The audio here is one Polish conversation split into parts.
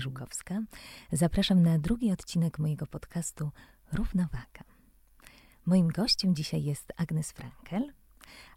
Żukowska. Zapraszam na drugi odcinek mojego podcastu Równowaga. Moim gościem dzisiaj jest Agnes Frankel,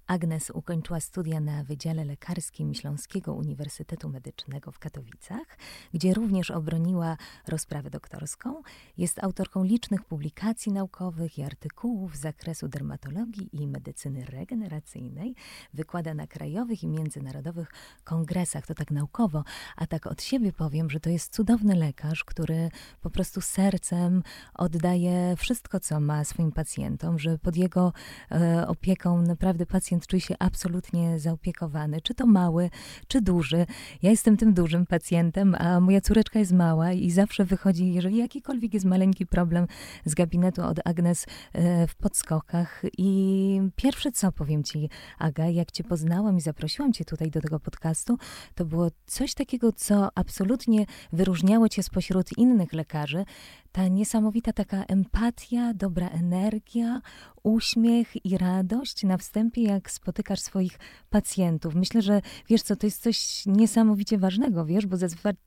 Agnes ukończyła studia na Wydziale Lekarskim Śląskiego Uniwersytetu Medycznego w Katowicach, gdzie również obroniła rozprawę doktorską. Jest autorką licznych publikacji naukowych i artykułów z zakresu dermatologii i medycyny regeneracyjnej. Wykłada na krajowych i międzynarodowych kongresach, to tak naukowo, a tak od siebie powiem, że to jest cudowny lekarz, który po prostu sercem oddaje wszystko, co ma swoim pacjentom, że pod jego e, opieką naprawdę pacjent pacjent czuje się absolutnie zaopiekowany, czy to mały, czy duży. Ja jestem tym dużym pacjentem, a moja córeczka jest mała i zawsze wychodzi, jeżeli jakikolwiek jest maleńki problem z gabinetu od Agnes e, w podskokach. I pierwsze co powiem ci, Aga, jak cię poznałam i zaprosiłam cię tutaj do tego podcastu, to było coś takiego, co absolutnie wyróżniało cię spośród innych lekarzy ta niesamowita taka empatia, dobra energia, uśmiech i radość na wstępie, jak spotykasz swoich pacjentów. Myślę, że wiesz co, to jest coś niesamowicie ważnego, wiesz, bo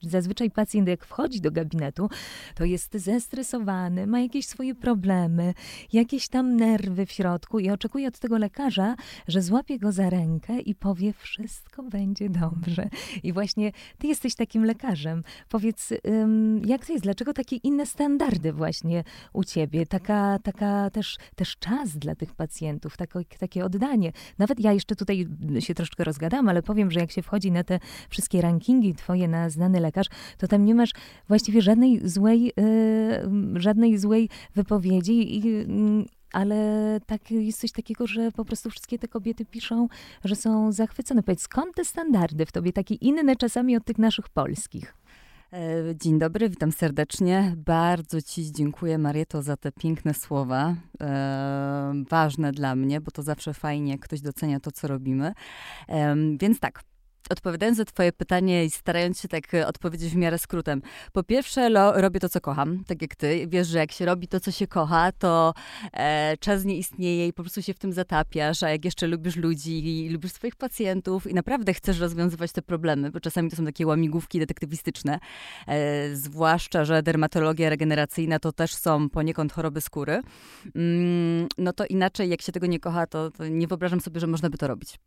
zazwyczaj pacjent jak wchodzi do gabinetu, to jest zestresowany, ma jakieś swoje problemy, jakieś tam nerwy w środku i oczekuje od tego lekarza, że złapie go za rękę i powie, wszystko będzie dobrze. I właśnie ty jesteś takim lekarzem. Powiedz, jak to jest? Dlaczego takie inne standardy właśnie u ciebie, taka, taka też, też czas dla tych pacjentów, takie oddanie. Nawet ja jeszcze tutaj się troszkę rozgadam, ale powiem, że jak się wchodzi na te wszystkie rankingi twoje na znany lekarz, to tam nie masz właściwie żadnej złej, yy, żadnej złej wypowiedzi i, yy, ale tak jest coś takiego, że po prostu wszystkie te kobiety piszą, że są zachwycone. Powiedz, skąd te standardy w tobie, takie inne czasami od tych naszych polskich? E, dzień dobry, witam serdecznie. Bardzo Ci dziękuję, Marieto, za te piękne słowa. E, ważne dla mnie, bo to zawsze fajnie, ktoś docenia to, co robimy. E, więc tak, odpowiadając na twoje pytanie i starając się tak e, odpowiedzieć w miarę skrótem. Po pierwsze, lo, robię to, co kocham, tak jak ty. Wiesz, że jak się robi to, co się kocha, to e, czas nie istnieje i po prostu się w tym zatapiasz, a jak jeszcze lubisz ludzi i lubisz swoich pacjentów i naprawdę chcesz rozwiązywać te problemy, bo czasami to są takie łamigłówki detektywistyczne, e, zwłaszcza, że dermatologia regeneracyjna to też są poniekąd choroby skóry, mm, no to inaczej, jak się tego nie kocha, to, to nie wyobrażam sobie, że można by to robić.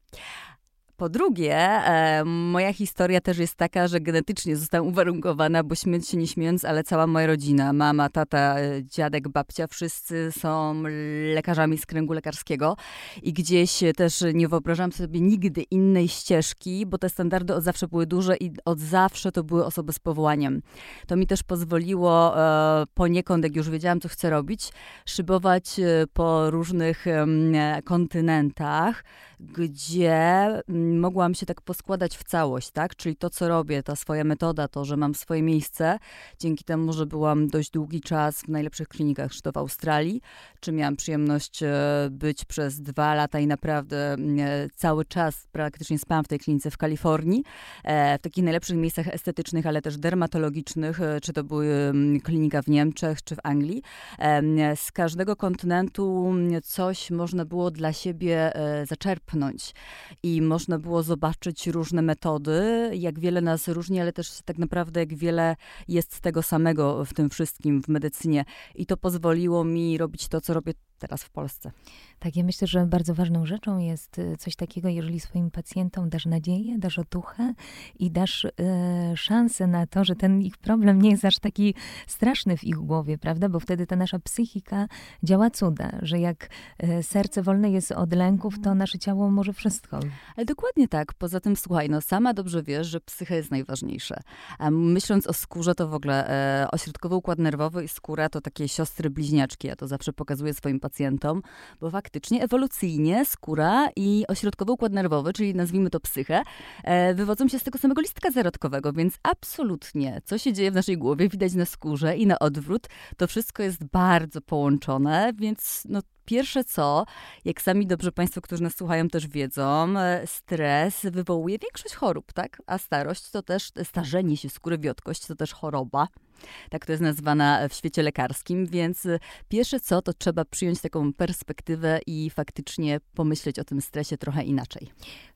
Po drugie, e, moja historia też jest taka, że genetycznie zostałam uwarunkowana, bo śmiejąc się nie śmiejąc, ale cała moja rodzina, mama, tata, e, dziadek, babcia, wszyscy są lekarzami z kręgu lekarskiego i gdzieś też nie wyobrażam sobie nigdy innej ścieżki, bo te standardy od zawsze były duże i od zawsze to były osoby z powołaniem. To mi też pozwoliło e, poniekąd, jak już wiedziałam, co chcę robić, szybować e, po różnych e, kontynentach, gdzie mogłam się tak poskładać w całość, tak? Czyli to, co robię, ta swoja metoda, to, że mam swoje miejsce, dzięki temu, że byłam dość długi czas w najlepszych klinikach, czy to w Australii, czy miałam przyjemność e, być przez dwa lata i naprawdę cały czas praktycznie spałam w tej klinice w Kalifornii, e, w takich najlepszych miejscach estetycznych, ale też dermatologicznych, e, czy to były klinika w Niemczech, czy w Anglii. Z każdego kontynentu coś można było dla siebie zaczerpnąć i można było zobaczyć różne metody, jak wiele nas różni, ale też tak naprawdę jak wiele jest tego samego w tym wszystkim w medycynie. I to pozwoliło mi robić to, co robię teraz w Polsce. Tak, ja myślę, że bardzo ważną rzeczą jest y, coś takiego, jeżeli swoim pacjentom dasz nadzieję, dasz otuchę i dasz e, szansę na to, że ten ich problem nie jest aż taki straszny w ich głowie, prawda? Bo wtedy ta nasza psychika działa cuda, że jak e, serce wolne jest od lęków, to nasze ciało może wszystko. Ale dokładnie tak. Poza tym, słuchaj, no sama dobrze wiesz, że psycha jest najważniejsza. A myśląc o skórze, to w ogóle e, ośrodkowy układ nerwowy i skóra to takie siostry bliźniaczki. Ja to zawsze pokazuję swoim pacjentom, bo faktycznie faktycznie ewolucyjnie skóra i ośrodkowy układ nerwowy, czyli nazwijmy to psychę, e, wywodzą się z tego samego listka zarodkowego, więc absolutnie, co się dzieje w naszej głowie, widać na skórze i na odwrót. To wszystko jest bardzo połączone, więc no, pierwsze co, jak sami dobrze Państwo, którzy nas słuchają, też wiedzą, e, stres wywołuje większość chorób, tak? A starość to też starzenie się skóry, wiotkość to też choroba. Tak to jest nazwana w świecie lekarskim, więc pierwsze co, to trzeba przyjąć taką perspektywę i faktycznie pomyśleć o tym stresie trochę inaczej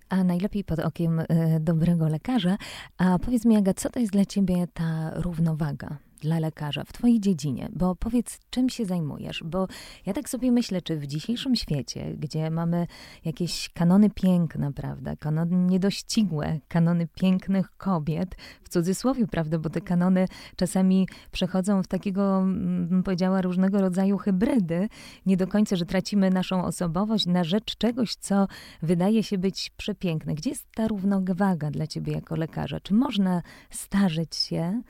a najlepiej pod okiem y, dobrego lekarza. A powiedz mi, Aga, co to jest dla ciebie ta równowaga? Dla lekarza w Twojej dziedzinie? Bo powiedz, czym się zajmujesz? Bo ja tak sobie myślę, czy w dzisiejszym świecie, gdzie mamy jakieś kanony piękna, prawda, kanony niedościgłe, kanony pięknych kobiet, w cudzysłowie, prawda, bo te kanony czasami przechodzą w takiego, mm, bym powiedziała, różnego rodzaju hybrydy, nie do końca, że tracimy naszą osobowość na rzecz czegoś, co wydaje się być przepiękne. Gdzie jest ta równowaga dla Ciebie jako lekarza? Czy można starzeć się?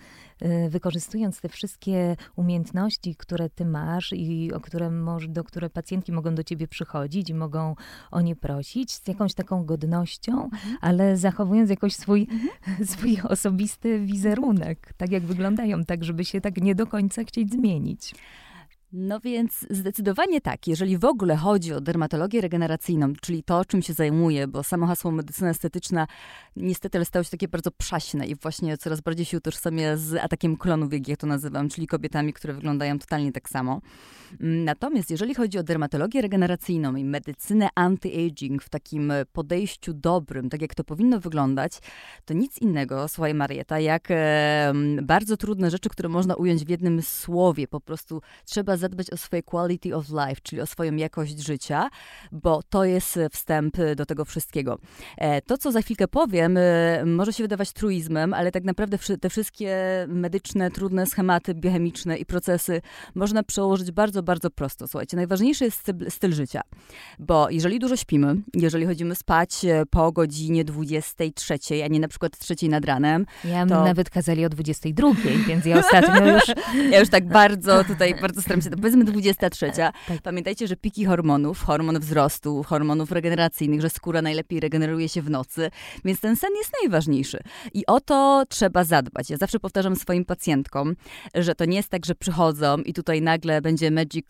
Y, wykorzystując te wszystkie umiejętności, które ty masz i o które może, do które pacjentki mogą do ciebie przychodzić i mogą o nie prosić, z jakąś taką godnością, mhm. ale zachowując jakoś swój, mhm. swój osobisty wizerunek, tak jak wyglądają, tak żeby się tak nie do końca chcieć zmienić. No więc zdecydowanie tak. Jeżeli w ogóle chodzi o dermatologię regeneracyjną, czyli to, czym się zajmuję, bo samo hasło medycyna estetyczna niestety stało się takie bardzo przaśne i właśnie coraz bardziej się utożsamia z atakiem klonów, jak ja to nazywam, czyli kobietami, które wyglądają totalnie tak samo. Natomiast jeżeli chodzi o dermatologię regeneracyjną i medycynę anti-aging w takim podejściu dobrym, tak jak to powinno wyglądać, to nic innego, słuchaj Marieta, jak bardzo trudne rzeczy, które można ująć w jednym słowie. Po prostu trzeba zadbać o swoje quality of life, czyli o swoją jakość życia, bo to jest wstęp do tego wszystkiego. E, to, co za chwilkę powiem, e, może się wydawać truizmem, ale tak naprawdę te wszystkie medyczne, trudne schematy biochemiczne i procesy można przełożyć bardzo, bardzo prosto. Słuchajcie, najważniejszy jest styl życia, bo jeżeli dużo śpimy, jeżeli chodzimy spać e, po godzinie 23, a nie na przykład 3 nad ranem. Ja to... nawet kazali o 22, więc ja ostatnio już... Ja już tak bardzo tutaj, bardzo staram się powiedzmy 23. Tak. Pamiętajcie, że piki hormonów, hormon wzrostu, hormonów regeneracyjnych, że skóra najlepiej regeneruje się w nocy, więc ten sen jest najważniejszy. I o to trzeba zadbać. Ja zawsze powtarzam swoim pacjentkom, że to nie jest tak, że przychodzą i tutaj nagle będzie magic,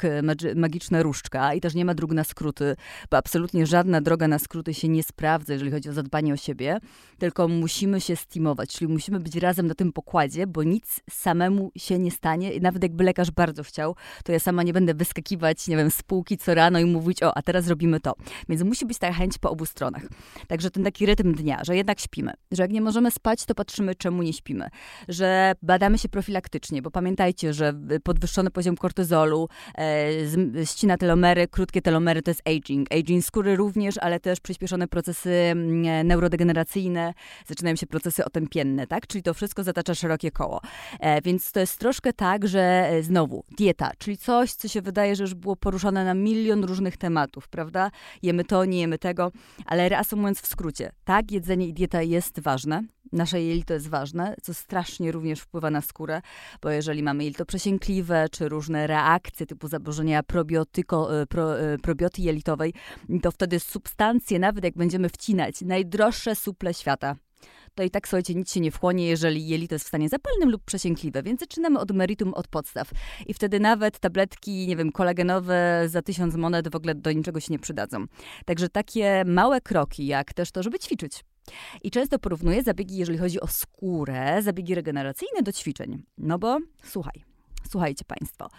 magiczna różdżka i też nie ma dróg na skróty, bo absolutnie żadna droga na skróty się nie sprawdza, jeżeli chodzi o zadbanie o siebie, tylko musimy się steamować, czyli musimy być razem na tym pokładzie, bo nic samemu się nie stanie. Nawet jakby lekarz bardzo chciał, to ja sama nie będę wyskakiwać, nie wiem, z półki co rano i mówić, o, a teraz robimy to. Więc musi być taka chęć po obu stronach. Także ten taki rytm dnia, że jednak śpimy, że jak nie możemy spać, to patrzymy, czemu nie śpimy, że badamy się profilaktycznie, bo pamiętajcie, że podwyższony poziom kortyzolu e, ścina telomery, krótkie telomery to jest aging. Aging skóry również, ale też przyspieszone procesy mm, neurodegeneracyjne, zaczynają się procesy otępienne, tak? Czyli to wszystko zatacza szerokie koło. E, więc to jest troszkę tak, że e, znowu dieta, czyli coś, co się wydaje, że już było poruszone na milion różnych tematów, prawda? Jemy to, nie jemy tego, ale reasumując w skrócie, tak, jedzenie i dieta jest ważne, nasze jelito jest ważne, co strasznie również wpływa na skórę, bo jeżeli mamy jelito przesiękliwe, czy różne reakcje typu zaburzenia probiotyko, e, pro, e, probioty jelitowej, to wtedy substancje, nawet jak będziemy wcinać najdroższe suple świata, to i tak, słuchajcie, nic się nie wchłonie, jeżeli jelito jest w stanie zapalnym lub przesiękliwe, więc zaczynamy od meritum, od podstaw. I wtedy nawet tabletki, nie wiem, kolagenowe za tysiąc monet w ogóle do niczego się nie przydadzą. Także takie małe kroki, jak też to, żeby ćwiczyć. I często porównuję zabiegi, jeżeli chodzi o skórę, zabiegi regeneracyjne do ćwiczeń. No bo słuchaj, słuchajcie Państwo,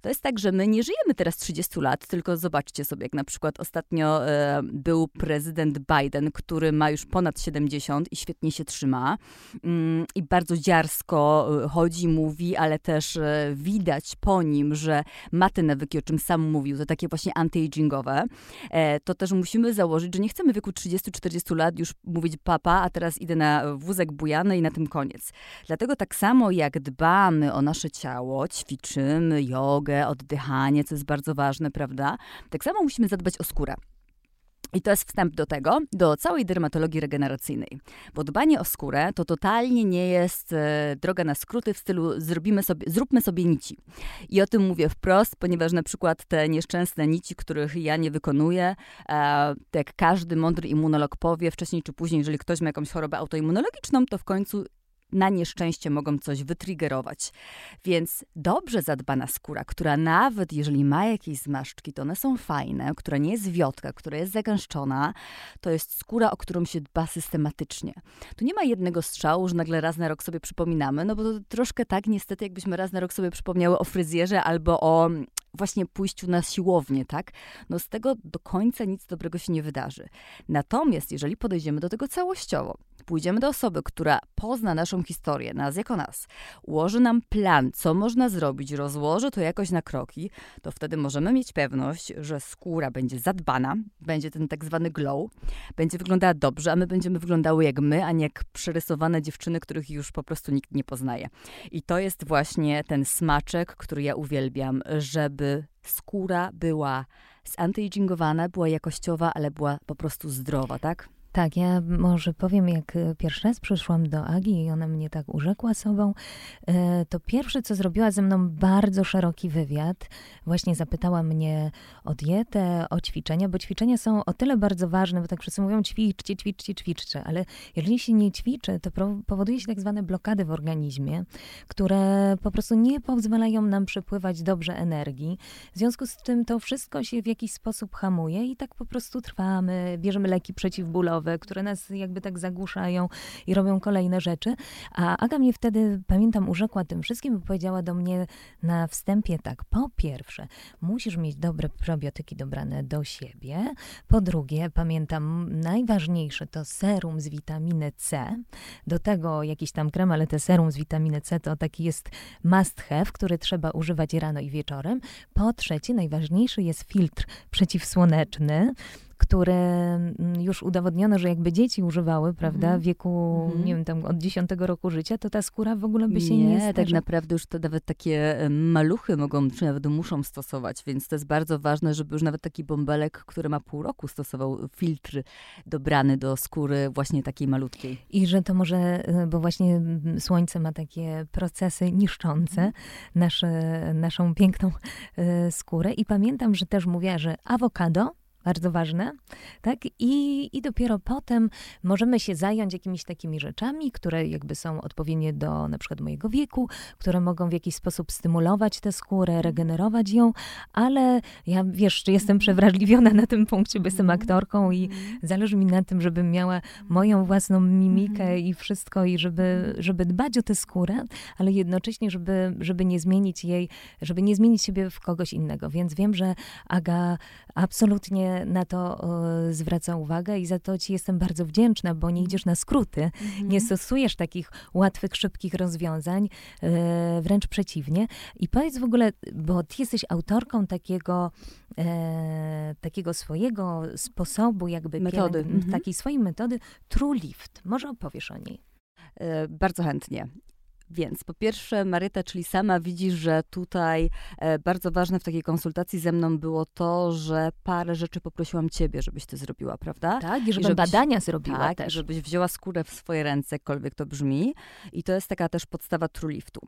to jest tak, że my nie żyjemy teraz 30 lat, tylko zobaczcie sobie, jak na przykład ostatnio e, był prezydent Biden, który ma już ponad 70 i świetnie się trzyma mm, i bardzo dziarsko e, chodzi, mówi, ale też e, widać po nim, że ma te nawyki, o czym sam mówił, to takie właśnie anti-agingowe, e, to też musimy założyć, że nie chcemy w wieku 30-40 lat już mówić papa, a teraz idę na wózek bujany i na tym koniec. Dlatego tak samo jak dbamy o nasze ciało, ćwiczymy jogę, oddychanie, co jest bardzo ważne, prawda? Tak samo musimy zadbać o skórę. I to jest wstęp do tego, do całej dermatologii regeneracyjnej. Bo dbanie o skórę to totalnie nie jest e, droga na skróty w stylu zrobimy sobie, zróbmy sobie nici. I o tym mówię wprost, ponieważ na przykład te nieszczęsne nici, których ja nie wykonuję, e, jak każdy mądry immunolog powie, wcześniej czy później, jeżeli ktoś ma jakąś chorobę autoimmunologiczną, to w końcu na nieszczęście mogą coś wytriggerować. Więc dobrze zadbana skóra, która nawet jeżeli ma jakieś zmarszczki, to one są fajne, która nie jest wiotka, która jest zagęszczona, to jest skóra, o którą się dba systematycznie. Tu nie ma jednego strzału, że nagle raz na rok sobie przypominamy, no bo to troszkę tak niestety, jakbyśmy raz na rok sobie przypomniały o fryzjerze albo o właśnie pójściu na siłownię, tak? No z tego do końca nic dobrego się nie wydarzy. Natomiast jeżeli podejdziemy do tego całościowo, pójdziemy do osoby, która pozna naszą historię, nas jako nas, ułoży nam plan, co można zrobić, rozłoży to jakoś na kroki, to wtedy możemy mieć pewność, że skóra będzie zadbana, będzie ten tak zwany glow, będzie wyglądała dobrze, a my będziemy wyglądały jak my, a nie jak przerysowane dziewczyny, których już po prostu nikt nie poznaje. I to jest właśnie ten smaczek, który ja uwielbiam, żeby skóra była zantyaging była jakościowa, ale była po prostu zdrowa, tak? Tak, ja może powiem, jak e, pierwszy raz przyszłam do Agi i ona mnie tak urzekła sobą, e, to pierwsze, co zrobiła ze mną bardzo szeroki wywiad. Właśnie zapytała mnie o dietę, o ćwiczenia, bo ćwiczenia są o tyle bardzo ważne, bo tak wszyscy mówią ćwiczcie, ćwiczcie, ćwiczcie, ale jeżeli się nie ćwiczy, to powoduje się tak zwane blokady w organizmie, które po prostu nie pozwalają nam przepływać dobrze energii. W związku z tym to wszystko się w jakiś sposób hamuje i tak po prostu trwamy, bierzemy leki przeciwbólowe, które nas jakby tak zagłuszają i robią kolejne rzeczy. A Aga mnie wtedy, pamiętam, urzekła tym wszystkim i powiedziała do mnie na wstępie tak, po pierwsze, musisz mieć dobre probiotyki dobrane do siebie. Po drugie, pamiętam, najważniejsze to serum z witaminy C. Do tego jakiś tam krem, ale te serum z witaminy C to taki jest must have, który trzeba używać rano i wieczorem. Po trzecie, najważniejszy jest filtr przeciwsłoneczny które mm, już udowodniono, że jakby dzieci używały, prawda, mhm. w wieku, mm. nie wiem, tam od 10 roku życia, to ta skóra w ogóle by się nie Nie, tak naprawdę już to nawet takie maluchy mogą, czy nawet muszą stosować, więc to jest bardzo ważne, żeby już nawet taki bąbelek, który ma pół roku, stosował filtr dobrany do skóry właśnie takiej malutkiej. I że to może, y, bo właśnie mm, słońce ma takie procesy niszczące mm. nasze, naszą piękną y, skórę i pamiętam, że też mówiła, że awokado bardzo ważne, tak? I, I dopiero potem możemy się zająć jakimiś takimi rzeczami, które jakby są odpowiednie do na przykład mojego wieku, które mogą w jakiś sposób stymulować tę skórę, mhm. regenerować ją, ale ja, wiesz, jestem przewrażliwiona na tym punkcie, bo jestem mhm. aktorką i mhm. zależy mi na tym, żebym miała moją własną mimikę i wszystko i żeby, żeby dbać o tę skórę, ale jednocześnie, żeby, żeby nie zmienić jej, żeby nie zmienić siebie w kogoś innego. Więc wiem, że Aga absolutnie na to zwraca uwagę i za to ci jestem bardzo wdzięczna, bo nie idziesz na skróty, mhm. nie stosujesz takich łatwych, szybkich rozwiązań, e, wręcz przeciwnie. I powiedz w ogóle, bo ty jesteś autorką takiego, e, takiego swojego sposobu, jakby metody, mhm. takiej swojej metody, True Lift. Może opowiesz o niej? E, bardzo chętnie. Więc po pierwsze, Maryta, czyli sama widzisz, że tutaj e, bardzo ważne w takiej konsultacji ze mną było to, że parę rzeczy poprosiłam ciebie, żebyś ty zrobiła, prawda? Tak, i żebym I żebyś, badania zrobiła tak, też. żebyś wzięła skórę w swoje ręce, jakkolwiek to brzmi. I to jest taka też podstawa TrueLiftu.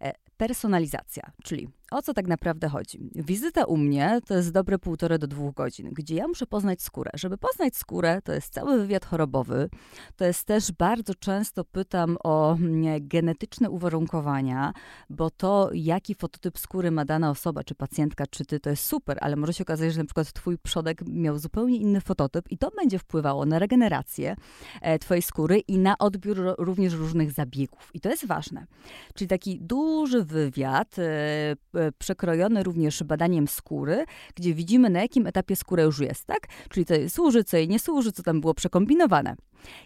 E, personalizacja, czyli o co tak naprawdę chodzi? Wizyta u mnie to jest dobre półtorej do dwóch godzin, gdzie ja muszę poznać skórę. Żeby poznać skórę, to jest cały wywiad chorobowy. To jest też bardzo często pytam o mm, genetyczne uwarunkowania, bo to, jaki fototyp skóry ma dana osoba, czy pacjentka, czy ty, to jest super, ale może się okazać, że na przykład twój przodek miał zupełnie inny fototyp i to będzie wpływało na regenerację e, twojej skóry i na odbiór również różnych zabiegów. I to jest ważne. Czyli taki duży wywiad, E, przekrojony również badaniem skóry, gdzie widzimy na jakim etapie skóra już jest, tak? Czyli co jej służy, co jej nie służy, co tam było przekombinowane.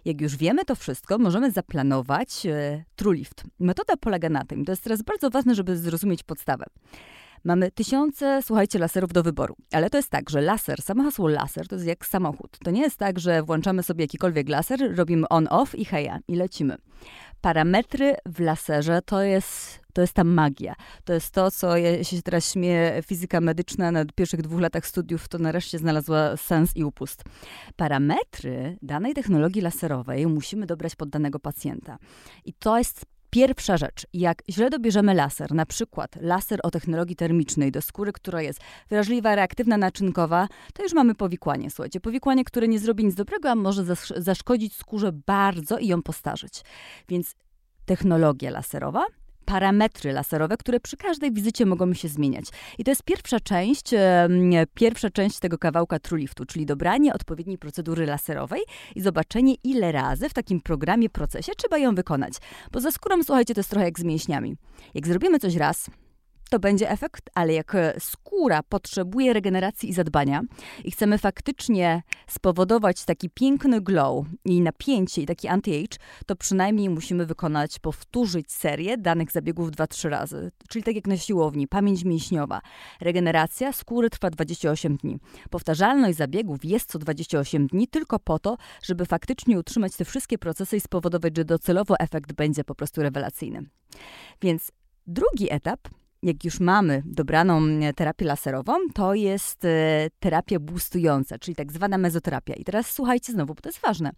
Jak już wiemy to wszystko, możemy zaplanować e, TrueLift. Metoda polega na tym, to jest teraz bardzo ważne, żeby zrozumieć podstawę. Mamy tysiące, słuchajcie, laserów do wyboru. Ale to jest tak, że laser, samo hasło laser to jest jak samochód. To nie jest tak, że włączamy sobie jakikolwiek laser, robimy on-off i heja, i lecimy. Parametry w laserze to jest, to jest ta magia. To jest to, co ja się teraz śmieję, fizyka medyczna na pierwszych dwóch latach studiów to nareszcie znalazła sens i upust. Parametry danej technologii laserowej musimy dobrać pod danego pacjenta. I to jest Pierwsza rzecz, jak źle dobierzemy laser, na przykład laser o technologii termicznej do skóry, która jest wrażliwa, reaktywna, naczynkowa, to już mamy powikłanie. Słuchajcie, powikłanie, które nie zrobi nic dobrego, a może zaszkodzić skórze bardzo i ją postarzyć. Więc technologia laserowa, parametry laserowe, które przy każdej wizycie mogą się zmieniać. I to jest pierwsza część, pierwsza część tego kawałka TrueLiftu, czyli dobranie odpowiedniej procedury laserowej i zobaczenie, ile razy w takim programie, procesie trzeba ją wykonać. Bo za skórą, słuchajcie, to jest trochę jak z mięśniami. Jak zrobimy coś raz, to będzie efekt, ale jak e, skóra potrzebuje regeneracji i zadbania i chcemy faktycznie spowodować taki piękny glow i napięcie i taki anti-age, to przynajmniej musimy wykonać, powtórzyć serię danych zabiegów 2-3 razy. Czyli tak jak na siłowni, pamięć mięśniowa. Regeneracja skóry trwa 28 dni. Powtarzalność zabiegów jest co 28 dni tylko po to, żeby faktycznie utrzymać te wszystkie procesy i spowodować, że docelowo efekt będzie po prostu rewelacyjny. Więc drugi etap jak już mamy dobraną e, terapię laserową, to jest e, terapia boostująca, czyli tak zwana mezoterapia. I teraz słuchajcie znowu, bo to jest ważne.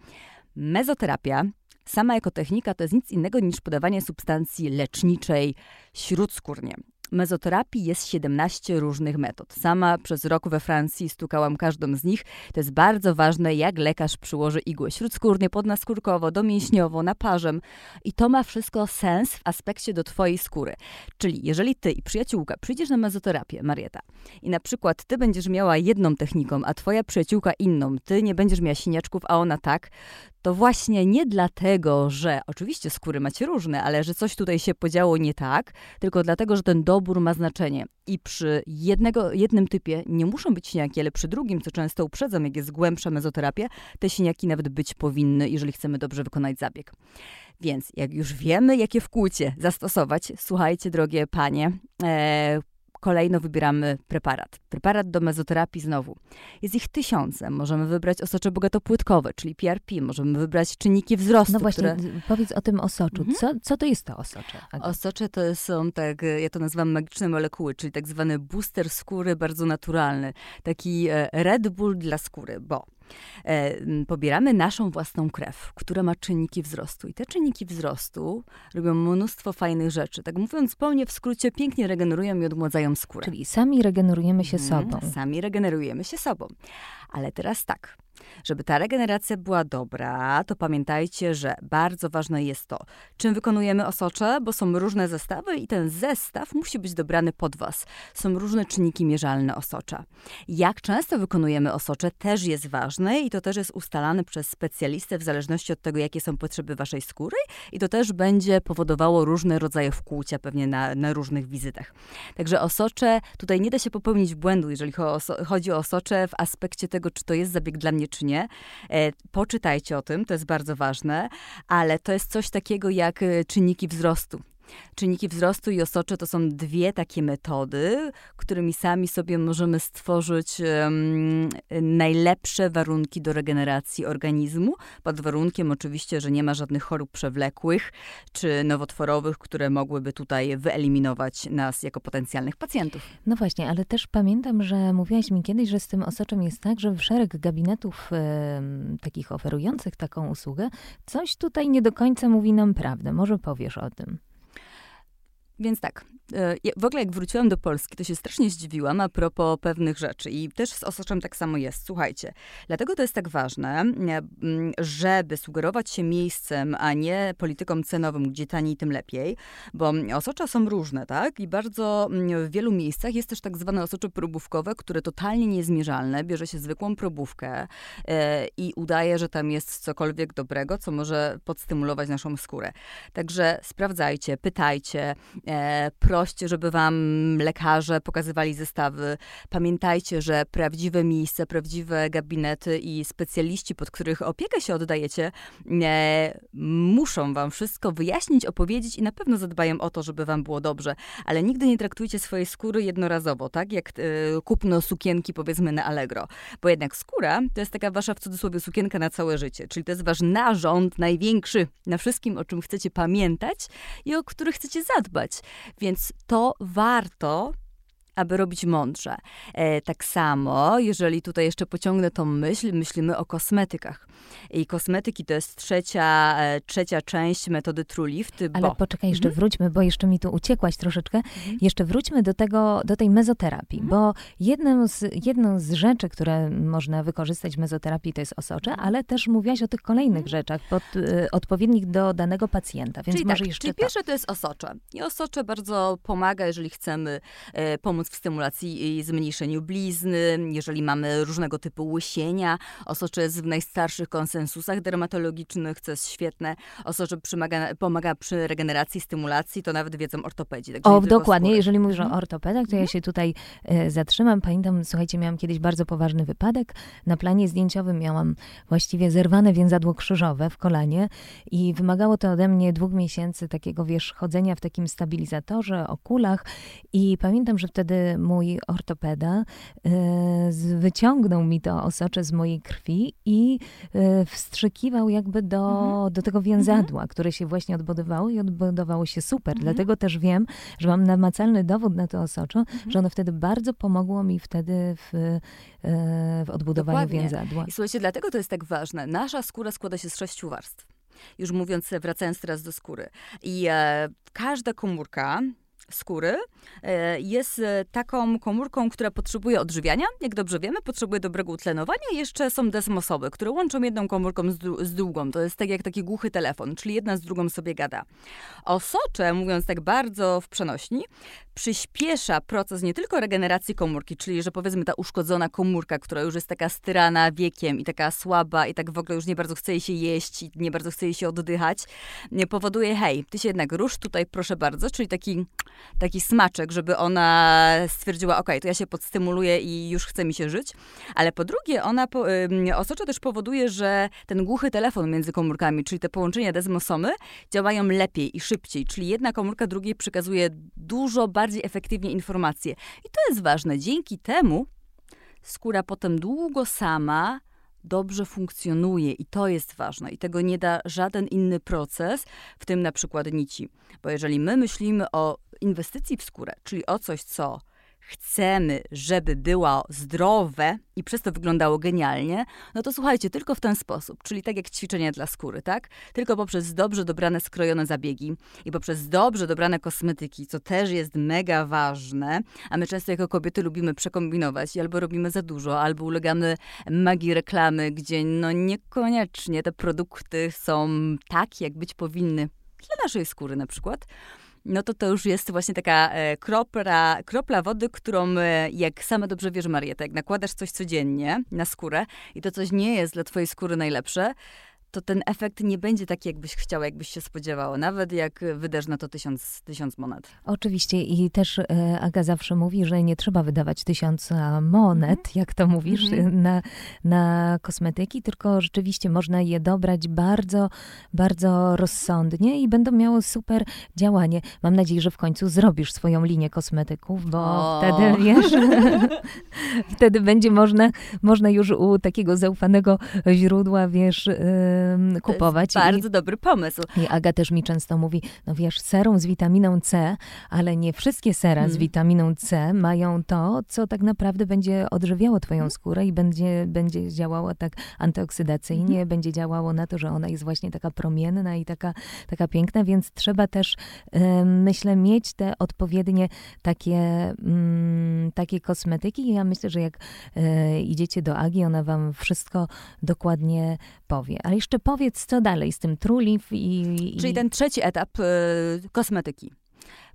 Mezoterapia sama jako technika to jest nic innego niż podawanie substancji leczniczej śródskórnie mezoterapii jest 17 różnych metod. Sama przez rok we Francji stukałam każdą z nich. To jest bardzo ważne, jak lekarz przyłoży igłę śródskórnie, podnaskórkowo, domięśniowo, naparzem. I to ma wszystko sens w aspekcie do twojej skóry. Czyli jeżeli ty i przyjaciółka przyjdziesz na mezoterapię, Marieta, i na przykład ty będziesz miała jedną techniką, a twoja przyjaciółka inną, ty nie będziesz miała siniaczków, a ona tak, to właśnie nie dlatego, że oczywiście skóry macie różne, ale że coś tutaj się podziało nie tak, tylko dlatego, że ten dobór ma znaczenie. I przy jednego, jednym typie nie muszą być siniaki, ale przy drugim, co często uprzedzam, jak jest głębsza mezoterapia, te siniaki nawet być powinny, jeżeli chcemy dobrze wykonać zabieg. Więc jak już wiemy, jakie wkłucie zastosować, słuchajcie, drogie panie, e, Kolejno wybieramy preparat. Preparat do mezoterapii znowu. Jest ich tysiące. Możemy wybrać osocze bogatopłytkowe, czyli PRP. Możemy wybrać czynniki wzrostu. No właśnie, które... powiedz o tym osoczu. Mhm. Co, co to jest to osocze? Osocze to są, tak, ja to nazywam magiczne molekuły, czyli tak zwany booster skóry, bardzo naturalny. Taki e, Red Bull dla skóry, bo E, pobieramy naszą własną krew, która ma czynniki wzrostu. I te czynniki wzrostu robią mnóstwo fajnych rzeczy. Tak mówiąc zupełnie w skrócie, pięknie regenerują i odmładzają skórę. Czyli sami regenerujemy się mhm, sobą. Sami regenerujemy się sobą. Ale teraz tak. Żeby ta regeneracja była dobra, to pamiętajcie, że bardzo ważne jest to, czym wykonujemy osocze, bo są różne zestawy i ten zestaw musi być dobrany pod Was. Są różne czynniki mierzalne osocza. Jak często wykonujemy osocze też jest ważne i to też jest ustalane przez specjalistę w zależności od tego, jakie są potrzeby Waszej skóry i to też będzie powodowało różne rodzaje wkłucia pewnie na, na różnych wizytach. Także osocze, tutaj nie da się popełnić błędu, jeżeli chodzi o osocze w aspekcie tego, czy to jest zabieg dla mnie, czy nie. E, poczytajcie o tym, to jest bardzo ważne, ale to jest coś takiego jak e, czynniki wzrostu. Czynniki wzrostu i osocze to są dwie takie metody, którymi sami sobie możemy stworzyć um, najlepsze warunki do regeneracji organizmu, pod warunkiem oczywiście, że nie ma żadnych chorób przewlekłych czy nowotworowych, które mogłyby tutaj wyeliminować nas jako potencjalnych pacjentów. No właśnie, ale też pamiętam, że mówiłaś mi kiedyś, że z tym osoczem jest tak, że w szereg gabinetów takich oferujących taką usługę coś tutaj nie do końca mówi nam prawdę. Może powiesz o tym? Więc tak, e, w ogóle jak wróciłam do Polski, to się strasznie zdziwiłam a propos pewnych rzeczy. I też z osoczem tak samo jest. Słuchajcie, dlatego to jest tak ważne, żeby sugerować się miejscem, a nie polityką cenową, gdzie taniej, tym lepiej, bo osocza są różne, tak? I bardzo w wielu miejscach jest też tak zwane osocze probówkowe, które totalnie niezmierzalne. Bierze się zwykłą probówkę e, i udaje, że tam jest cokolwiek dobrego, co może podstymulować naszą skórę. Także sprawdzajcie, pytajcie, E, proście, żeby wam lekarze pokazywali zestawy. Pamiętajcie, że prawdziwe miejsca, prawdziwe gabinety i specjaliści, pod których opiekę się oddajecie, e, muszą wam wszystko wyjaśnić, opowiedzieć i na pewno zadbają o to, żeby wam było dobrze. Ale nigdy nie traktujcie swojej skóry jednorazowo, tak? Jak e, kupno sukienki, powiedzmy, na Allegro. Bo jednak skóra to jest taka wasza, w cudzysłowie, sukienka na całe życie. Czyli to jest wasz narząd największy na wszystkim, o czym chcecie pamiętać i o który chcecie zadbać. Więc to warto aby robić mądrze. E, tak samo, jeżeli tutaj jeszcze pociągnę tą myśl, myślimy o kosmetykach. I kosmetyki to jest trzecia, e, trzecia część metody True Lift. Ale bo... poczekaj, jeszcze mhm. wróćmy, bo jeszcze mi tu uciekłaś troszeczkę. Mhm. Jeszcze wróćmy do tego, do tej mezoterapii, mhm. bo jedną z, jedną z rzeczy, które można wykorzystać w mezoterapii to jest osocze, mhm. ale też mówiłaś o tych kolejnych mhm. rzeczach, pod, y, odpowiednich do danego pacjenta, więc czyli może tak, jeszcze Czyli to. pierwsze to jest osocze. I osocze bardzo pomaga, jeżeli chcemy e, pomóc w stymulacji i zmniejszeniu blizny, jeżeli mamy różnego typu łysienia. Osocze jest w najstarszych konsensusach dermatologicznych, co jest świetne. Osocze przymaga, pomaga przy regeneracji, stymulacji, to nawet wiedzą ortopedzi. O, dokładnie. Skóry. Jeżeli mówisz mhm. o ortopedach, to ja mhm. się tutaj e, zatrzymam. Pamiętam, słuchajcie, miałam kiedyś bardzo poważny wypadek. Na planie zdjęciowym miałam właściwie zerwane więzadło krzyżowe w kolanie i wymagało to ode mnie dwóch miesięcy takiego, wiesz, chodzenia w takim stabilizatorze, o kulach i pamiętam, że wtedy mój ortopeda y, wyciągnął mi to osocze z mojej krwi i y, wstrzykiwał jakby do, mhm. do tego mhm. więzadła, które się właśnie odbudowało i odbudowało się super. Mhm. Dlatego też wiem, że mam namacalny dowód na to osoczo, mhm. że ono wtedy bardzo pomogło mi wtedy w, y, w odbudowaniu Dokładnie. więzadła. I słuchajcie, dlatego to jest tak ważne. Nasza skóra składa się z sześciu warstw już mówiąc, wracając teraz do skóry. I e, każda komórka skóry e, jest e, taką komórką, która potrzebuje odżywiania. Jak dobrze wiemy, potrzebuje dobrego utlenowania. Jeszcze są desmosowy, które łączą jedną komórką z, z drugą. To jest tak jak taki głuchy telefon, czyli jedna z drugą sobie gada. Osocze, mówiąc tak bardzo w przenośni, przyspiesza proces nie tylko regeneracji komórki, czyli że powiedzmy ta uszkodzona komórka, która już jest taka styrana wiekiem i taka słaba i tak w ogóle już nie bardzo chce jej się jeść i nie bardzo chce jej się oddychać, powoduje, hej, ty się jednak rusz tutaj, proszę bardzo, czyli taki taki smaczek, żeby ona stwierdziła, ok, to ja się podstymuluję i już chce mi się żyć. Ale po drugie, ona po, też powoduje, że ten głuchy telefon między komórkami, czyli te połączenia desmosomy, działają lepiej i szybciej. Czyli jedna komórka drugiej przekazuje dużo bardziej efektywnie informacje. I to jest ważne. Dzięki temu skóra potem długo sama dobrze funkcjonuje i to jest ważne i tego nie da żaden inny proces, w tym na przykład nici. Bo jeżeli my myślimy o inwestycji w skórę, czyli o coś, co chcemy, żeby było zdrowe i przez to wyglądało genialnie, no to słuchajcie, tylko w ten sposób, czyli tak jak ćwiczenia dla skóry, tak? Tylko poprzez dobrze dobrane, skrojone zabiegi i poprzez dobrze dobrane kosmetyki, co też jest mega ważne, a my często jako kobiety lubimy przekombinować i albo robimy za dużo, albo ulegamy magii reklamy, gdzie no niekoniecznie te produkty są tak, jak być powinny dla naszej skóry na przykład no to to już jest właśnie taka e, kropla, kropla wody, którą, e, jak sama dobrze wiesz, Marieta, jak nakładasz coś codziennie na skórę i to coś nie jest dla twojej skóry najlepsze, to ten efekt nie będzie taki, jakbyś chciała, jakbyś się spodziewało, nawet jak wydasz na to tysiąc, tysiąc monet. Oczywiście i też e, Aga zawsze mówi, że nie trzeba wydawać tysiąca monet, mm -hmm. jak to mówisz, mm -hmm. na, na kosmetyki, tylko rzeczywiście można je dobrać bardzo, bardzo rozsądnie i będą miały super działanie. Mam nadzieję, że w końcu zrobisz swoją linię kosmetyków, bo o. wtedy, wiesz, wtedy będzie można, można już u takiego zaufanego źródła, wiesz, kupować. bardzo I, dobry pomysł. I Aga też mi często mówi, no wiesz, serum z witaminą C, ale nie wszystkie sera hmm. z witaminą C mają to, co tak naprawdę będzie odżywiało twoją hmm. skórę i będzie, będzie działało tak antyoksydacyjnie, hmm. będzie działało na to, że ona jest właśnie taka promienna i taka, taka piękna, więc trzeba też, myślę, mieć te odpowiednie takie, mm, takie kosmetyki. Ja myślę, że jak e, idziecie do Agi, ona wam wszystko dokładnie powie. Ale jeszcze jeszcze powiedz, co dalej z tym Trulif i, i... Czyli ten trzeci etap y, kosmetyki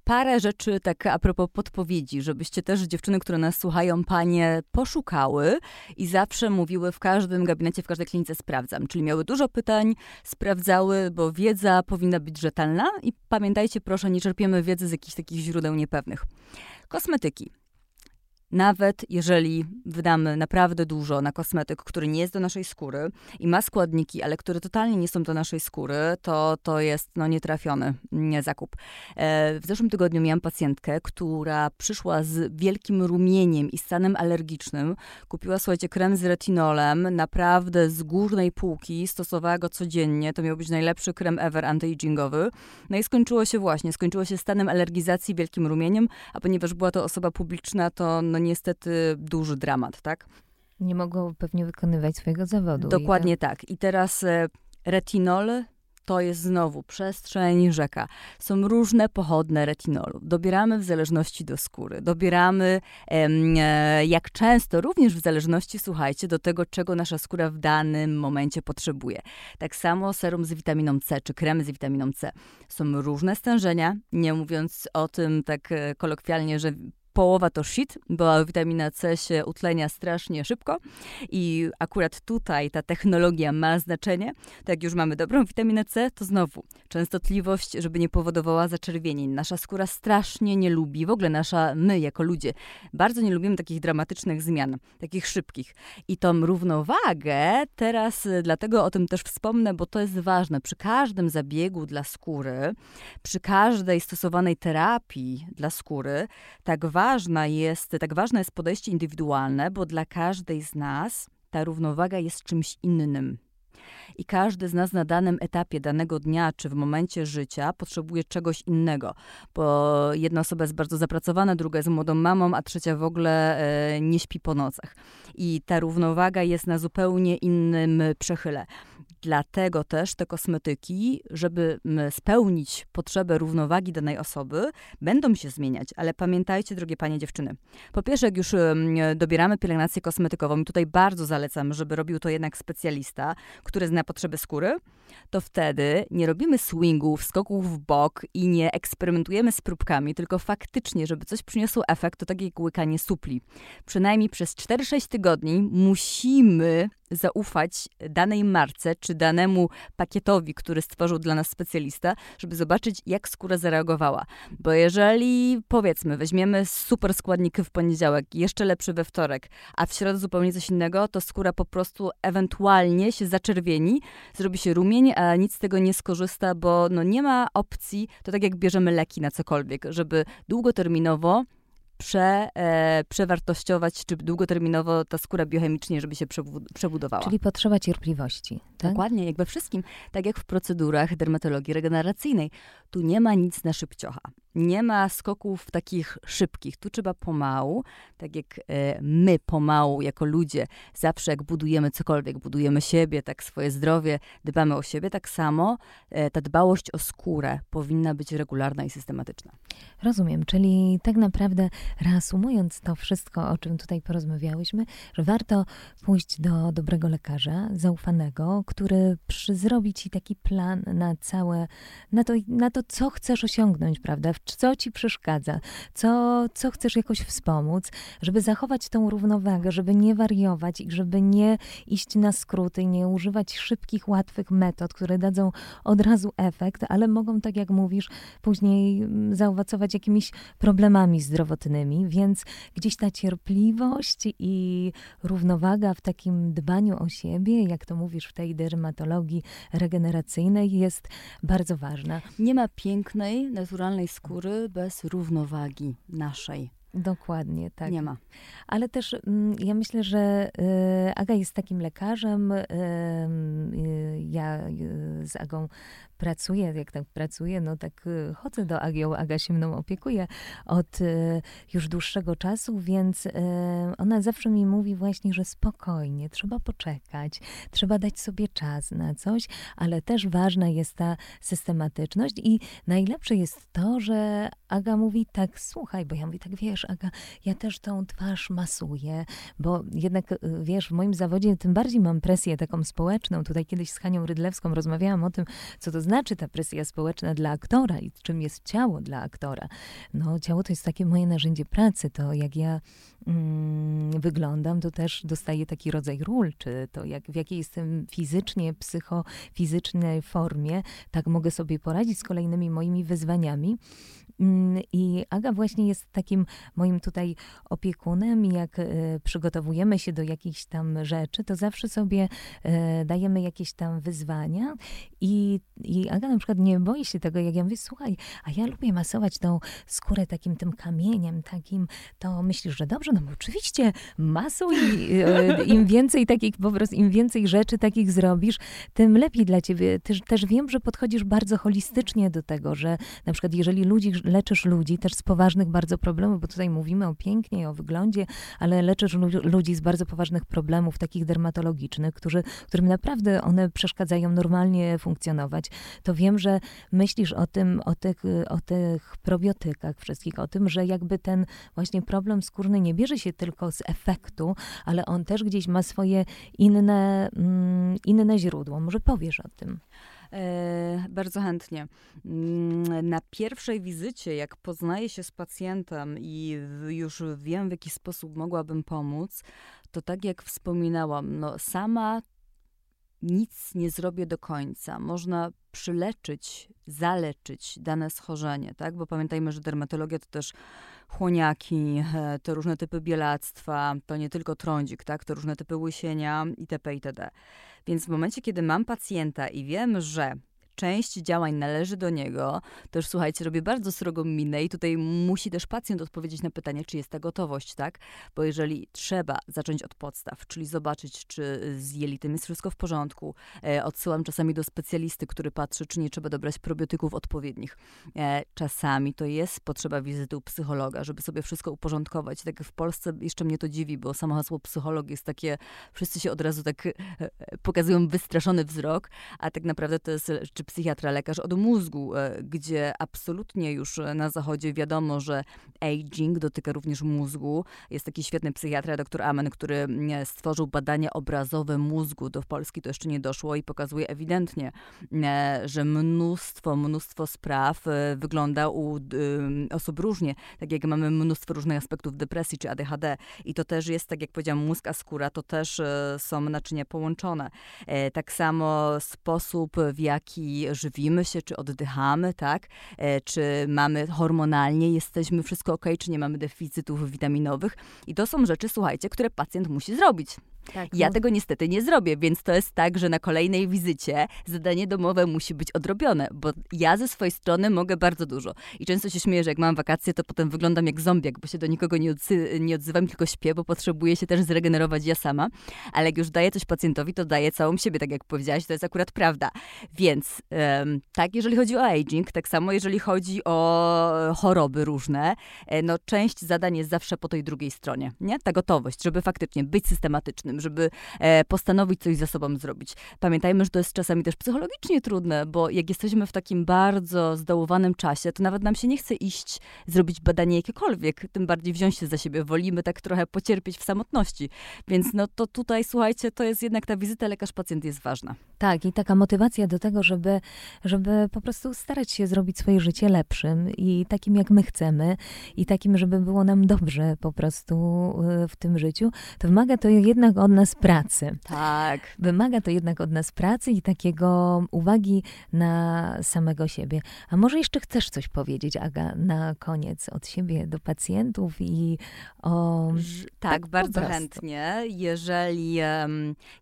parę rzeczy tak a propos podpowiedzi, żebyście też dziewczyny, które nas słuchają, panie, poszukały i zawsze mówiły w każdym gabinecie, w każdej klinice sprawdzam. Czyli miały dużo pytań, sprawdzały, bo wiedza powinna być rzetelna i pamiętajcie proszę, nie czerpiemy wiedzy z jakichś takich źródeł niepewnych. Kosmetyki. Nawet jeżeli wydamy naprawdę dużo na kosmetyk, który nie jest do naszej skóry i ma składniki, ale które totalnie nie są do naszej skóry, to to jest no, nietrafiony nie, zakup. E, w zeszłym tygodniu miałam pacjentkę, która przyszła z wielkim rumieniem i stanem alergicznym. Kupiła, słuchajcie, krem z retinolem, naprawdę z górnej półki, stosowała go codziennie. To miał być najlepszy krem ever anti-agingowy. No i skończyło się właśnie, skończyło się stanem alergizacji, wielkim rumieniem, a ponieważ była to osoba publiczna, to no niestety duży dramat, tak? Nie mogą pewnie wykonywać swojego zawodu. Dokładnie I tak. I teraz e, retinol to jest znowu przestrzeń, rzeka. Są różne pochodne retinolu. Dobieramy w zależności do skóry. Dobieramy e, jak często, również w zależności, słuchajcie, do tego, czego nasza skóra w danym momencie potrzebuje. Tak samo serum z witaminą C, czy kremy z witaminą C. Są różne stężenia, nie mówiąc o tym tak e, kolokwialnie, że połowa to shit, bo witamina C się utlenia strasznie szybko i akurat tutaj ta technologia ma znaczenie. Tak jak już mamy dobrą witaminę C, to znowu częstotliwość, żeby nie powodowała zaczerwienień. Nasza skóra strasznie nie lubi, w ogóle nasza, my jako ludzie, bardzo nie lubimy takich dramatycznych zmian, takich szybkich. I tą równowagę teraz y, dlatego o tym też wspomnę, bo to jest ważne. Przy każdym zabiegu dla skóry, przy każdej stosowanej terapii dla skóry, tak ważne ważna jest, tak ważne jest podejście indywidualne, bo dla każdej z nas ta równowaga jest czymś innym. I każdy z nas na danym etapie danego dnia czy w momencie życia potrzebuje czegoś innego, bo jedna osoba jest bardzo zapracowana, druga jest młodą mamą, a trzecia w ogóle e, nie śpi po nocach. I ta równowaga jest na zupełnie innym przechyle. Dlatego też te kosmetyki, żeby spełnić potrzebę równowagi danej osoby, będą się zmieniać. Ale pamiętajcie, drogie panie dziewczyny, po pierwsze, jak już dobieramy pielęgnację kosmetykową, i tutaj bardzo zalecam, żeby robił to jednak specjalista, który zna potrzeby skóry, to wtedy nie robimy swingów, skoków w bok i nie eksperymentujemy z próbkami, tylko faktycznie, żeby coś przyniosło efekt, to tak jak łykanie supli. Przynajmniej przez 4-6 tygodni musimy zaufać danej marce czy danemu pakietowi, który stworzył dla nas specjalista, żeby zobaczyć, jak skóra zareagowała. Bo jeżeli, powiedzmy, weźmiemy super składniki w poniedziałek, jeszcze lepszy we wtorek, a w środę zupełnie coś innego, to skóra po prostu ewentualnie się zaczerwieni, zrobi się rumień, a nic z tego nie skorzysta, bo no nie ma opcji, to tak jak bierzemy leki na cokolwiek, żeby długoterminowo prze, e, przewartościować, czy długoterminowo ta skóra biochemicznie, żeby się przebudowała. Czyli potrzeba cierpliwości. Tak? Dokładnie, jak we wszystkim. Tak jak w procedurach dermatologii regeneracyjnej. Tu nie ma nic na szybciocha. Nie ma skoków takich szybkich. Tu trzeba pomału, tak jak e, my pomału jako ludzie, zawsze jak budujemy cokolwiek, budujemy siebie, tak swoje zdrowie, dbamy o siebie, tak samo e, ta dbałość o skórę powinna być regularna i systematyczna. Rozumiem, czyli tak naprawdę reasumując to wszystko, o czym tutaj porozmawiałyśmy, że warto pójść do dobrego lekarza, zaufanego, który przy, zrobi ci taki plan na całe, na to, na to, co chcesz osiągnąć, prawda? Co ci przeszkadza, co, co chcesz jakoś wspomóc, żeby zachować tą równowagę, żeby nie wariować i żeby nie iść na skróty, nie używać szybkich, łatwych metod, które dadzą od razu efekt, ale mogą, tak jak mówisz, później mm, zaowocować jakimiś problemami zdrowotnymi, więc gdzieś ta cierpliwość i równowaga w takim dbaniu o siebie, jak to mówisz w tej dermatologii regeneracyjnej, jest bardzo ważna. Nie ma pięknej, naturalnej skóry bez równowagi naszej. Dokładnie, tak. Nie ma. Ale też mm, ja myślę, że y, Aga jest takim lekarzem. Y, y, ja z Agą pracuję, jak tak pracuję, no tak y, chodzę do Agi, Aga się mną opiekuje od y, już dłuższego czasu, więc y, ona zawsze mi mówi właśnie, że spokojnie, trzeba poczekać, trzeba dać sobie czas na coś, ale też ważna jest ta systematyczność i najlepsze jest to, że Aga mówi tak, słuchaj, bo ja mówię tak, wiesz, Aga, ja też tą twarz masuję, bo jednak, wiesz, w moim zawodzie tym bardziej mam presję taką społeczną. Tutaj kiedyś z Hanią Rydlewską rozmawiałam o tym, co to znaczy ta presja społeczna dla aktora i czym jest ciało dla aktora. No, ciało to jest takie moje narzędzie pracy. To jak ja mm, wyglądam, to też dostaję taki rodzaj ról, czy to jak, w jakiej jestem fizycznie, psychofizycznej formie, tak mogę sobie poradzić z kolejnymi moimi wyzwaniami. Mm, I Aga właśnie jest takim moim tutaj opiekunem jak przygotowujemy się do jakichś tam rzeczy, to zawsze sobie dajemy jakieś tam wyzwania i, i Aga na przykład nie boi się tego, jak ja mówię, słuchaj, a ja lubię masować tą skórę takim tym kamieniem, takim, to myślisz, że dobrze, no oczywiście masuj, im więcej takich, po prostu im więcej rzeczy takich zrobisz, tym lepiej dla ciebie. Też, też wiem, że podchodzisz bardzo holistycznie do tego, że na przykład jeżeli ludzi, leczysz ludzi też z poważnych bardzo problemów, bo tutaj mówimy o pięknie o wyglądzie, ale leczysz ludzi z bardzo poważnych problemów, takich dermatologicznych, którzy, którym naprawdę one przeszkadzają normalnie funkcjonować, to wiem, że myślisz o tym, o tych, o tych probiotykach wszystkich, o tym, że jakby ten właśnie problem skórny nie bierze się tylko z efektu, ale on też gdzieś ma swoje inne, mm, inne źródło. Może powiesz o tym? E, bardzo chętnie. Mm, na pierwszej wizycie, jak poznaję się z pacjentem i już wiem, w jaki sposób mogłabym pomóc, to tak jak wspominałam, no sama nic nie zrobię do końca. Można przyleczyć, zaleczyć dane schorzenie, tak? Bo pamiętajmy, że dermatologia to też chłoniaki, e, to różne typy bielactwa, to nie tylko trądzik, tak? To różne typy łysienia itp. itd. Więc w momencie, kiedy mam pacjenta i wiem, że część działań należy do niego, już słuchajcie, robię bardzo srogą minę i tutaj musi też pacjent odpowiedzieć na pytanie, czy jest ta gotowość, tak? Bo jeżeli trzeba zacząć od podstaw, czyli zobaczyć, czy z jelitem jest wszystko w porządku, e, odsyłam czasami do specjalisty, który patrzy, czy nie trzeba dobrać probiotyków odpowiednich. E, czasami to jest potrzeba wizyty u psychologa, żeby sobie wszystko uporządkować. Tak w Polsce jeszcze mnie to dziwi, bo samo hasło psycholog jest takie, wszyscy się od razu tak e, e pokazują wystraszony wzrok, a tak naprawdę to jest, czy psychiatra, lekarz od mózgu, e, gdzie absolutnie już na zachodzie wiadomo, że aging dotyka również mózgu. Jest taki świetny psychiatra, dr Amen, który mm, stworzył badania obrazowe mózgu. Do Polski to jeszcze nie doszło i pokazuje ewidentnie, e, że mnóstwo, mnóstwo spraw e, wygląda u osób różnie. Tak jak mamy mnóstwo różnych aspektów depresji czy ADHD i to też jest, tak jak powiedziałam, mózg a skóra, to też są naczynia połączone. Tak samo sposób, w jaki żywimy się, czy oddychamy, tak? E, czy mamy hormonalnie, jesteśmy wszystko ok, czy nie mamy deficytów witaminowych. I to są rzeczy, słuchajcie, które pacjent musi zrobić. Tak, ja no. tego niestety nie zrobię, więc to jest tak, że na kolejnej wizycie zadanie domowe musi być odrobione, bo ja ze swojej strony mogę bardzo dużo. I często się śmieję, że jak mam wakacje, to potem wyglądam jak zombiak, bo się do nikogo nie, odsy- nie odzywam, tylko śpię, bo potrzebuję się też zregenerować ja sama. Ale jak już daję coś pacjentowi, to daję całą siebie, tak jak powiedziałaś, to jest akurat prawda. Więc um, tak, jeżeli chodzi o aging, tak samo jeżeli chodzi o choroby różne, e, no część zadań jest zawsze po tej drugiej stronie, nie? Ta gotowość, żeby faktycznie być systematycznym, żeby e, postanowić coś ze sobą zrobić. Pamiętajmy, że to jest czasami też psychologicznie trudne, bo jak jesteśmy w takim bardzo zdołowanym czasie, to nawet nam się nie chce iść, zrobić badanie jakiekolwiek, tym bardziej wziąć się za siebie. Wolimy tak trochę pocierpieć w samotności. Więc no to tutaj, słuchajcie, to jest jednak ta wizyta lekarz-pacjent jest ważna. Tak, i taka motywacja do tego, żeby, żeby po prostu starać się zrobić swoje życie lepszym i takim, jak my chcemy, i takim, żeby było nam dobrze po prostu e, w tym życiu, to wymaga to jednak od nas pracy. Tak. Wymaga to jednak od nas pracy i takiego uwagi na samego siebie. A może jeszcze chcesz coś powiedzieć, Aga, na koniec od siebie do pacjentów i o. Tak, tak bardzo chętnie. Jeżeli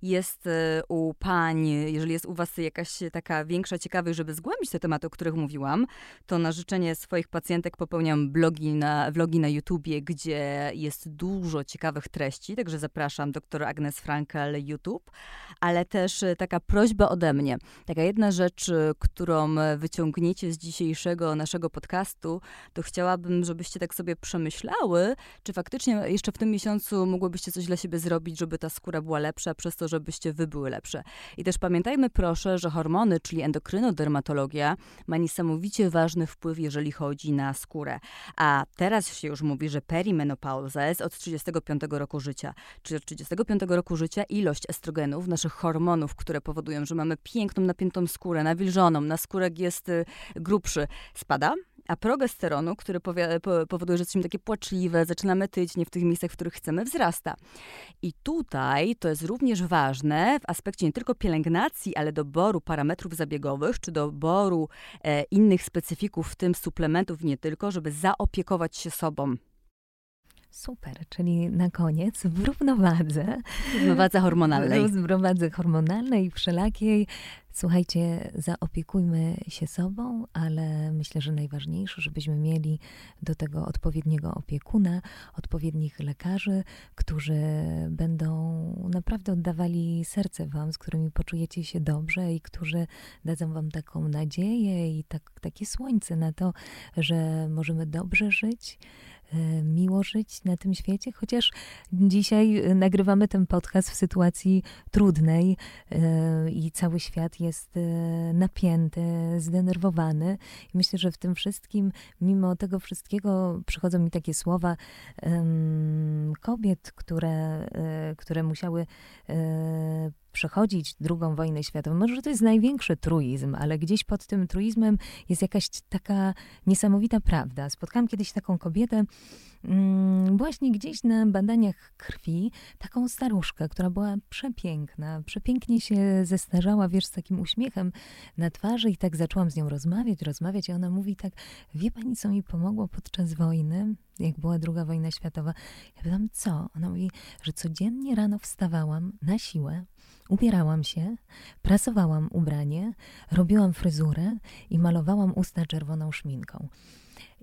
jest e, u pań, jeżeli jest u was jakaś taka większa ciekawość, żeby zgłębić te tematy, o których mówiłam, to na życzenie swoich pacjentek popełniam blogi na, vlogi na YouTubie, gdzie jest dużo ciekawych treści, także zapraszam doktor Agnes Frankel YouTube, ale też e, taka prośba ode mnie. Taka jedna rzecz, e, którą e, wyciągniecie z dzisiejszego naszego podcastu, to chciałabym, żebyście tak sobie przemyślały, czy faktycznie jeszcze w tym miesiącu mogłybyście coś dla siebie zrobić, żeby ta skóra była lepsza, przez to, żebyście wy były lepsze. I też pamiętajmy proszę, że hormony, czyli endokrynodermatologia, ma niesamowicie ważny wpływ, jeżeli chodzi na skórę. A teraz się już mówi, że perimenopauza jest od 35 roku życia. Czyli od 35 roku życia ilość estrogenów, naszych hormonów, które powodują, że mamy piękną, napiętą skórę, nawilżoną, na skórek jest y, grubszy, spada a progesteronu, który powoduje, że jesteśmy takie płaczliwe, zaczynamy tyć nie w tych miejscach, w których chcemy, wzrasta. I tutaj to jest również ważne w aspekcie nie tylko pielęgnacji, ale doboru parametrów zabiegowych, czy doboru e, innych specyfików, w tym suplementów nie tylko, żeby zaopiekować się sobą. Super, czyli na koniec w równowadze. Równowadze hormonalnej. W równowadze hormonalnej, wszelakiej. Słuchajcie, zaopiekujmy się sobą, ale myślę, że najważniejsze, żebyśmy mieli do tego odpowiedniego opiekuna, odpowiednich lekarzy, którzy będą naprawdę oddawali serce Wam, z którymi poczujecie się dobrze i którzy dadzą Wam taką nadzieję i tak, takie słońce na to, że możemy dobrze żyć miło żyć na tym świecie, chociaż dzisiaj e, nagrywamy ten podcast w sytuacji trudnej e, i cały świat jest napięty, zdenerwowany. I myślę, że w tym wszystkim, mimo tego wszystkiego, przychodzą mi takie słowa kobiet, które, które musiały przechodzić drugą wojnę światową. Może to jest największy truizm, ale gdzieś pod tym truizmem jest jakaś taka niesamowita prawda. Spotkałam kiedyś taką kobietę, właśnie gdzieś na badaniach krwi, taką staruszkę, która była przepiękna, przepięknie się zestarzała, wiesz, z takim uśmiechem na twarzy i tak zaczęłam z nią rozmawiać, rozmawiać i ona mówi tak, wie pani, co mi pomogło podczas wojny? jak była druga wojna światowa. Ja pytam, co? Ona mówi, że codziennie rano wstawałam na siłę, ubierałam się, prasowałam ubranie, robiłam fryzurę i malowałam usta czerwoną szminką.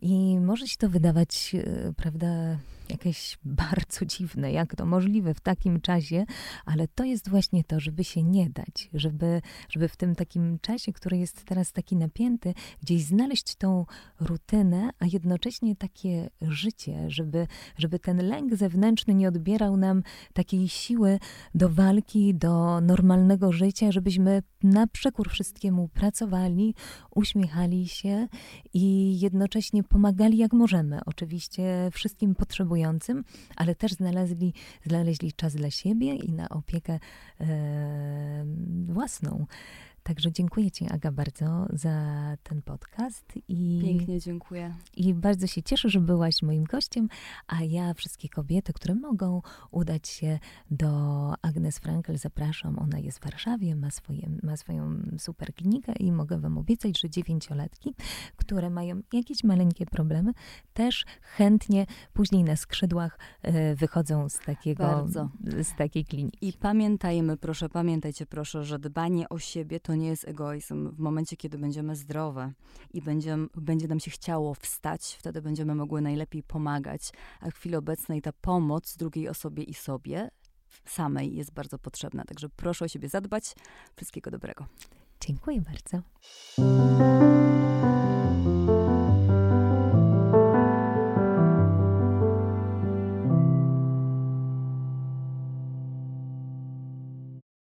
I może się to wydawać, e, prawda, jakieś bardzo dziwne, jak to możliwe w takim czasie, ale to jest właśnie to, żeby się nie dać, żeby, żeby w tym takim czasie, który jest teraz taki napięty, gdzieś znaleźć tą rutynę, a jednocześnie takie życie, żeby, żeby ten lęk zewnętrzny nie odbierał nam takiej siły do walki, do normalnego życia, żebyśmy na przekór wszystkiemu pracowali, uśmiechali się i jednocześnie pomagali jak możemy. Oczywiście wszystkim potrzebującym, ale też znaleźli, znaleźli czas dla siebie i na opiekę e, własną. Także dziękuję Ci, Aga, bardzo za ten podcast. I, Pięknie dziękuję. I bardzo się cieszę, że byłaś moim gościem, a ja wszystkie kobiety, które mogą udać się do Agnes Frankel, zapraszam. Ona jest w Warszawie, ma, swoje, ma swoją super klinikę i mogę Wam obiecać, że dziewięciolatki, które mają jakieś maleńkie problemy, też chętnie później na skrzydłach y, wychodzą z takiego, bardzo. z takiej kliniki. I pamiętajmy, proszę, pamiętajcie proszę, że dbanie o siebie to to nie jest egoizm. W momencie, kiedy będziemy zdrowe i będzie, będzie nam się chciało wstać, wtedy będziemy mogły najlepiej pomagać. A w chwili obecnej ta pomoc drugiej osobie i sobie samej jest bardzo potrzebna. Także proszę o siebie zadbać. Wszystkiego dobrego. Dziękuję bardzo.